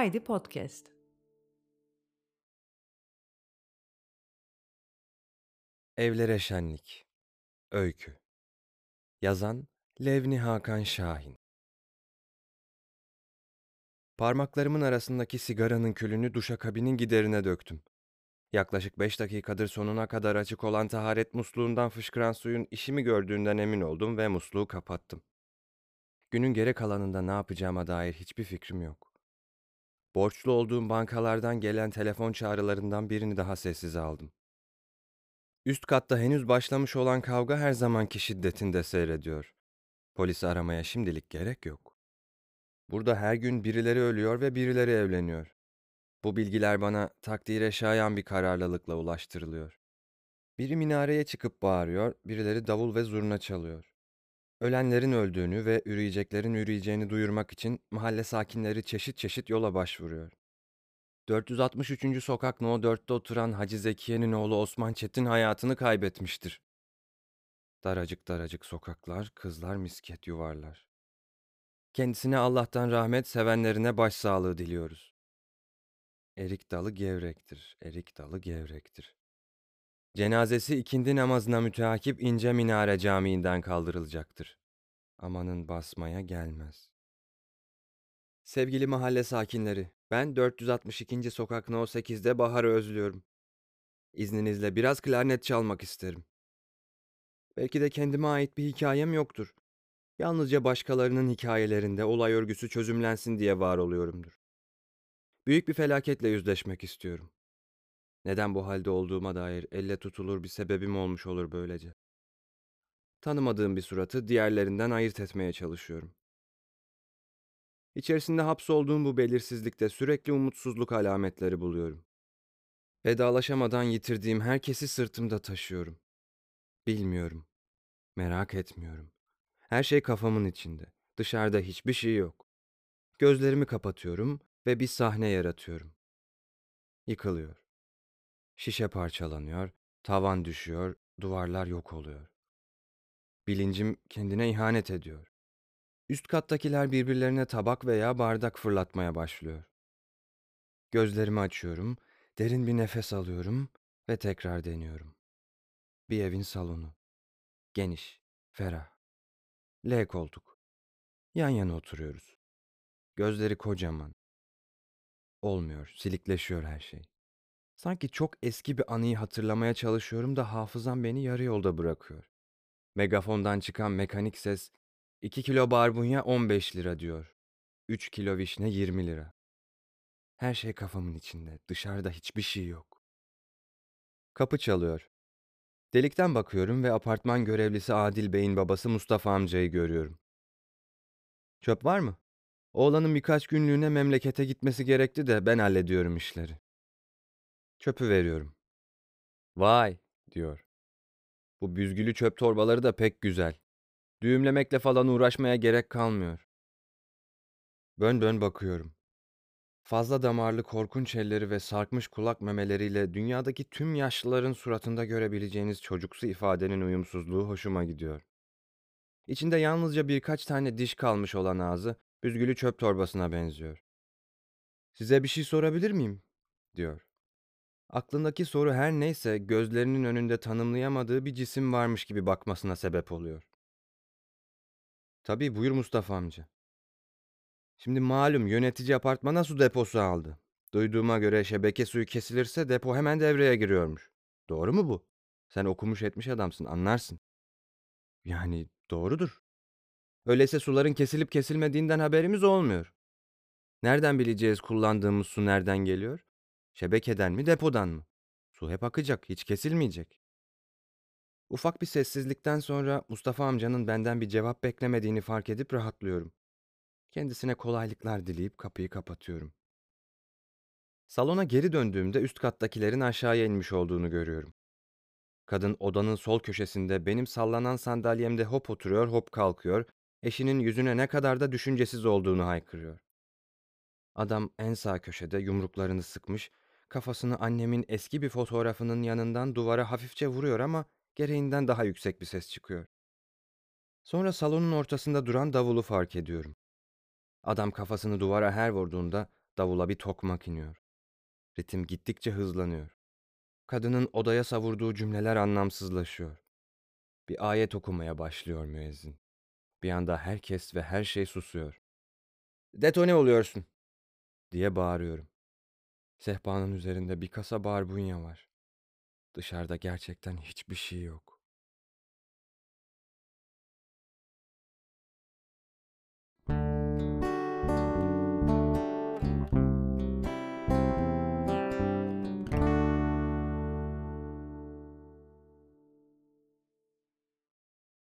Haydi Podcast. Evlere Şenlik Öykü Yazan Levni Hakan Şahin Parmaklarımın arasındaki sigaranın külünü duşakabinin giderine döktüm. Yaklaşık beş dakikadır sonuna kadar açık olan taharet musluğundan fışkıran suyun işimi gördüğünden emin oldum ve musluğu kapattım. Günün geri kalanında ne yapacağıma dair hiçbir fikrim yok. Borçlu olduğum bankalardan gelen telefon çağrılarından birini daha sessize aldım. Üst katta henüz başlamış olan kavga her zamanki şiddetinde seyrediyor. Polisi aramaya şimdilik gerek yok. Burada her gün birileri ölüyor ve birileri evleniyor. Bu bilgiler bana takdire şayan bir kararlılıkla ulaştırılıyor. Biri minareye çıkıp bağırıyor, birileri davul ve zurna çalıyor. Ölenlerin öldüğünü ve üreyeceklerin üreyeceğini duyurmak için mahalle sakinleri çeşit çeşit yola başvuruyor. 463. sokak No 4'te oturan Hacı Zekiye'nin oğlu Osman Çetin hayatını kaybetmiştir. Daracık daracık sokaklar, kızlar misket yuvarlar. Kendisine Allah'tan rahmet, sevenlerine başsağlığı diliyoruz. Erik dalı gevrektir, erik dalı gevrektir. Cenazesi ikindi namazına müteakip ince minare camiinden kaldırılacaktır. Amanın basmaya gelmez. Sevgili mahalle sakinleri, ben 462. sokak No 8'de Bahar'ı özlüyorum. İzninizle biraz klarnet çalmak isterim. Belki de kendime ait bir hikayem yoktur. Yalnızca başkalarının hikayelerinde olay örgüsü çözümlensin diye var oluyorumdur. Büyük bir felaketle yüzleşmek istiyorum. Neden bu halde olduğuma dair elle tutulur bir sebebim olmuş olur böylece. Tanımadığım bir suratı diğerlerinden ayırt etmeye çalışıyorum. İçerisinde hapsolduğum bu belirsizlikte sürekli umutsuzluk alametleri buluyorum. Vedalaşamadan yitirdiğim herkesi sırtımda taşıyorum. Bilmiyorum. Merak etmiyorum. Her şey kafamın içinde. Dışarıda hiçbir şey yok. Gözlerimi kapatıyorum ve bir sahne yaratıyorum. Yıkılıyor. Şişe parçalanıyor, tavan düşüyor, duvarlar yok oluyor. Bilincim kendine ihanet ediyor. Üst kattakiler birbirlerine tabak veya bardak fırlatmaya başlıyor. Gözlerimi açıyorum, derin bir nefes alıyorum ve tekrar deniyorum. Bir evin salonu. Geniş, ferah. L koltuk. Yan yana oturuyoruz. Gözleri kocaman. Olmuyor, silikleşiyor her şey. Sanki çok eski bir anıyı hatırlamaya çalışıyorum da hafızam beni yarı yolda bırakıyor. Megafondan çıkan mekanik ses 2 kilo barbunya 15 lira diyor. 3 kilo vişne 20 lira. Her şey kafamın içinde. Dışarıda hiçbir şey yok. Kapı çalıyor. Delikten bakıyorum ve apartman görevlisi Adil Bey'in babası Mustafa amcayı görüyorum. Çöp var mı? Oğlanın birkaç günlüğüne memlekete gitmesi gerekti de ben hallediyorum işleri. Çöpü veriyorum. Vay diyor. Bu büzgülü çöp torbaları da pek güzel. Düğümlemekle falan uğraşmaya gerek kalmıyor. Bön bön bakıyorum. Fazla damarlı korkunç elleri ve sarkmış kulak memeleriyle dünyadaki tüm yaşlıların suratında görebileceğiniz çocuksu ifadenin uyumsuzluğu hoşuma gidiyor. İçinde yalnızca birkaç tane diş kalmış olan ağzı büzgülü çöp torbasına benziyor. Size bir şey sorabilir miyim? diyor. Aklındaki soru her neyse gözlerinin önünde tanımlayamadığı bir cisim varmış gibi bakmasına sebep oluyor. Tabii buyur Mustafa amca. Şimdi malum yönetici apartmana su deposu aldı. Duyduğuma göre şebeke suyu kesilirse depo hemen devreye giriyormuş. Doğru mu bu? Sen okumuş etmiş adamsın anlarsın. Yani doğrudur. Öyleyse suların kesilip kesilmediğinden haberimiz olmuyor. Nereden bileceğiz kullandığımız su nereden geliyor? Şebekeden mi depodan mı? Su hep akacak, hiç kesilmeyecek. Ufak bir sessizlikten sonra Mustafa amcanın benden bir cevap beklemediğini fark edip rahatlıyorum. Kendisine kolaylıklar dileyip kapıyı kapatıyorum. Salona geri döndüğümde üst kattakilerin aşağıya inmiş olduğunu görüyorum. Kadın odanın sol köşesinde benim sallanan sandalyemde hop oturuyor hop kalkıyor, eşinin yüzüne ne kadar da düşüncesiz olduğunu haykırıyor. Adam en sağ köşede yumruklarını sıkmış, kafasını annemin eski bir fotoğrafının yanından duvara hafifçe vuruyor ama gereğinden daha yüksek bir ses çıkıyor. Sonra salonun ortasında duran davulu fark ediyorum. Adam kafasını duvara her vurduğunda Davula bir tokmak iniyor. Ritim gittikçe hızlanıyor. Kadının odaya savurduğu cümleler anlamsızlaşıyor. Bir ayet okumaya başlıyor müezzin. Bir anda herkes ve her şey susuyor. Detone oluyorsun diye bağırıyorum. Sehpanın üzerinde bir kasa barbunya var. Dışarıda gerçekten hiçbir şey yok.